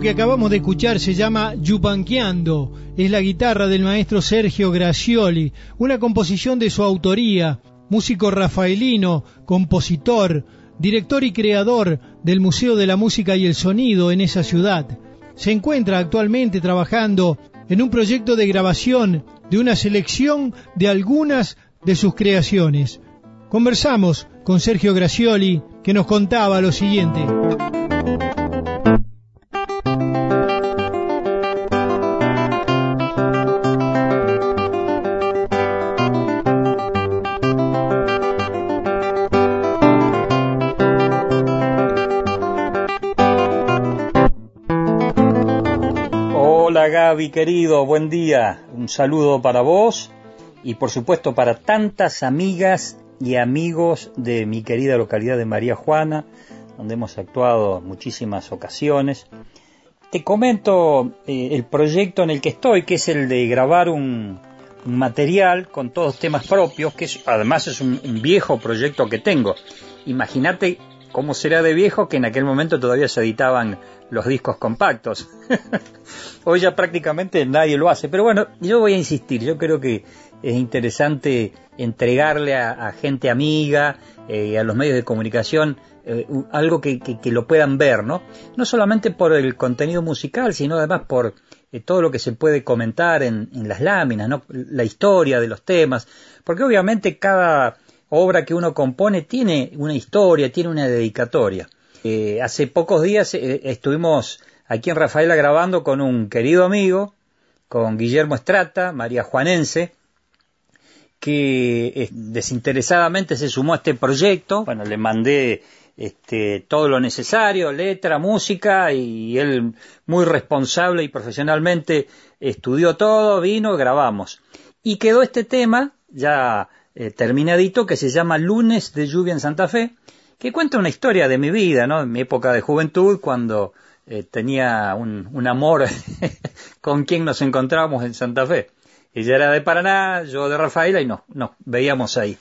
Que acabamos de escuchar se llama Yupanqueando. Es la guitarra del maestro Sergio Gracioli, una composición de su autoría, músico rafaelino, compositor, director y creador del Museo de la Música y el Sonido en esa ciudad. Se encuentra actualmente trabajando en un proyecto de grabación de una selección de algunas de sus creaciones. Conversamos con Sergio Gracioli, que nos contaba lo siguiente. Hola Gaby querido, buen día. Un saludo para vos y por supuesto para tantas amigas y amigos de mi querida localidad de María Juana, donde hemos actuado muchísimas ocasiones. Te comento eh, el proyecto en el que estoy, que es el de grabar un, material con todos temas propios, que además es un, un viejo proyecto que tengo. Imagínate cómo será de viejo que en aquel momento todavía se editaban los discos compactos. Hoy ya prácticamente nadie lo hace, pero bueno, yo voy a insistir, yo creo que es interesante entregarle a, gente amiga, eh, a los medios de comunicación, eh, algo que, lo puedan ver, ¿no? No solamente por el contenido musical, sino además por eh, todo lo que se puede comentar en, en las láminas, ¿no? La historia de los temas, porque obviamente cada obra que uno compone tiene una historia, tiene una dedicatoria. Eh, hace pocos días eh, estuvimos aquí en Rafaela grabando con un querido amigo, con Guillermo Estrata, María Juanense, que eh, desinteresadamente se sumó a este proyecto. Bueno, le mandé este, todo lo necesario, letra, música, y él muy responsable y profesionalmente estudió todo, vino, grabamos. Y quedó este tema, ya terminadito, que se llama Lunes de lluvia en Santa Fe, que cuenta una historia de mi vida, ¿no? En mi época de juventud, cuando eh, tenía un, amor con quien nos encontrábamos en Santa Fe. Ella era de Paraná, yo de Rafaela y nos, nos veíamos ahí.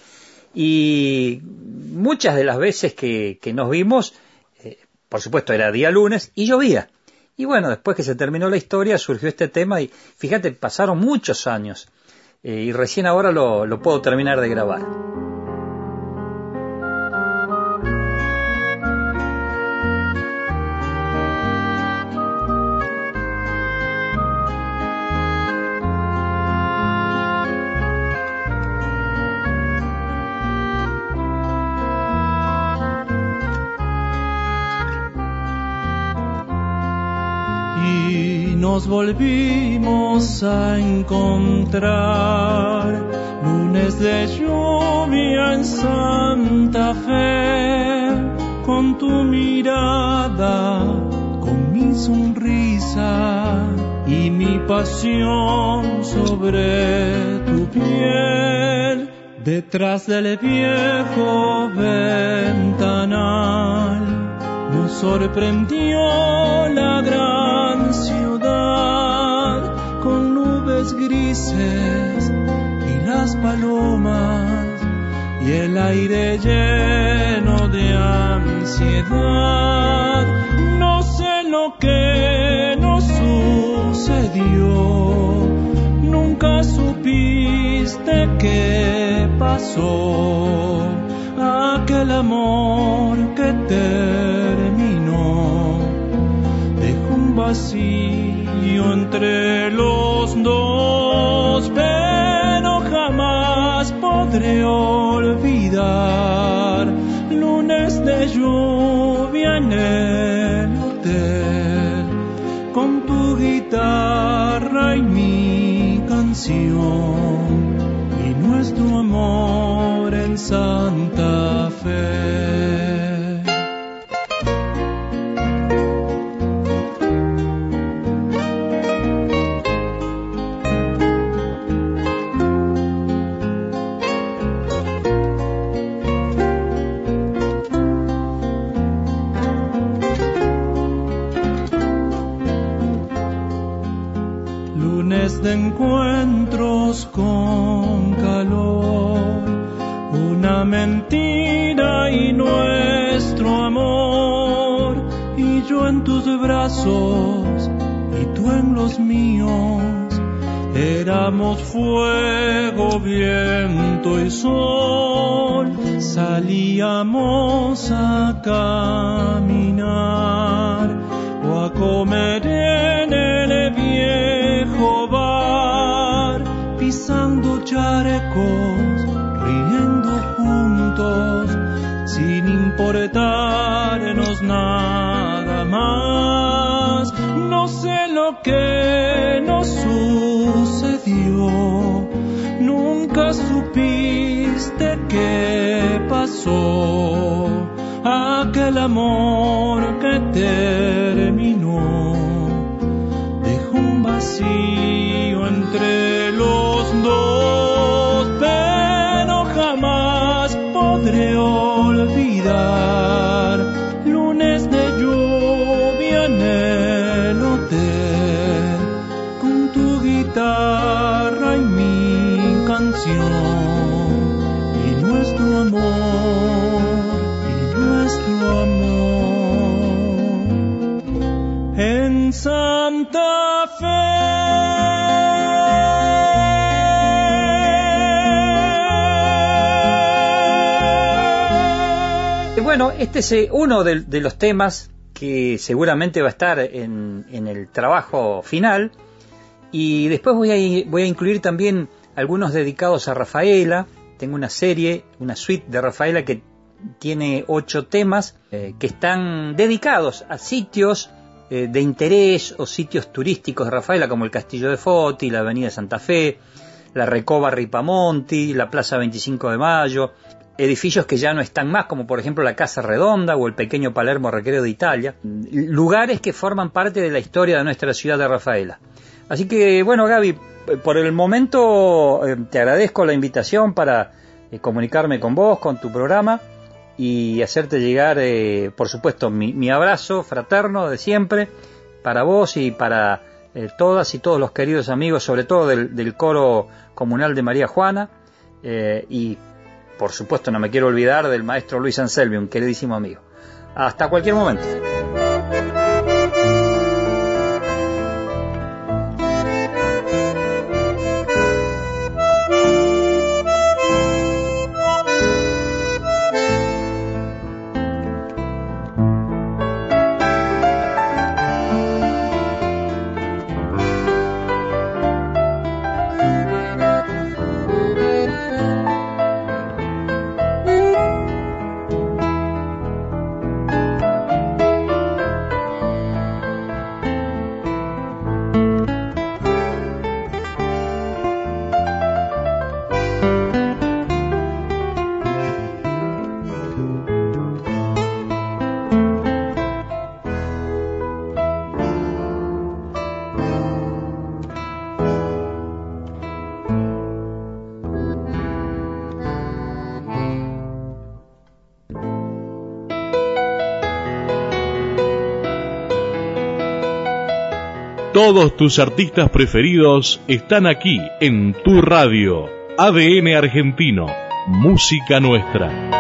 Y muchas de las veces que, nos vimos, eh, por supuesto era día lunes y llovía. Y bueno, después que se terminó la historia surgió este tema y fíjate, pasaron muchos años eh, y recién ahora lo, lo puedo terminar de grabar. Nos volvimos a encontrar. Lunes de lluvia en Santa Fe, con tu mirada, con mi sonrisa y mi pasión sobre tu piel. Detrás del viejo ventanal nos sorprendió la gran y las palomas y el aire lleno de ansiedad. No sé lo que nos sucedió, nunca supiste qué pasó. Aquel amor que terminó dejó un vacío entre los dos, olvidar lunes de lluvia en el hotel, con tu guitarra y mi canción y nuestro amor en Santa Fe. Mentira y nuestro amor, y yo en tu tus brazos y tú en los míos. Éramos fuego, viento y sol, salíamos a caminar o a comer en el viejo bar, pisando charecos, importarnos nada más. No sé lo que nos sucedió, nunca supiste qué pasó. Aquel amor que terminó y nuestro amor y nuestro amor en Santa Fe. Bueno, este es eh, uno de, de los temas que seguramente va a estar en, en el trabajo final. Y después voy a, voy a incluir también algunos dedicados a Rafaela. Tengo una serie, una suite de Rafaela que tiene ocho temas eh, que están dedicados a sitios eh, de interés o sitios turísticos de Rafaela, como el Castillo de Foti, la Avenida Santa Fe, la Recoba Ripamonti, la Plaza 25 de Mayo, edificios que ya no están más, como por ejemplo la Casa Redonda o el pequeño Palermo Recreo de Italia, lugares que forman parte de la historia de nuestra ciudad de Rafaela. Así que, bueno, Gaby, por el momento eh, te agradezco la invitación para eh, comunicarme con vos, con tu programa y hacerte llegar, eh, por supuesto, mi, abrazo fraterno de siempre para vos y para eh, todas y todos los queridos amigos, sobre todo del, coro comunal de María Juana y, por supuesto, no me quiero olvidar del maestro Luis Anselmi, un queridísimo amigo. Hasta cualquier momento. Todos tus artistas preferidos están aquí en tu radio. ADN Argentino. Música nuestra.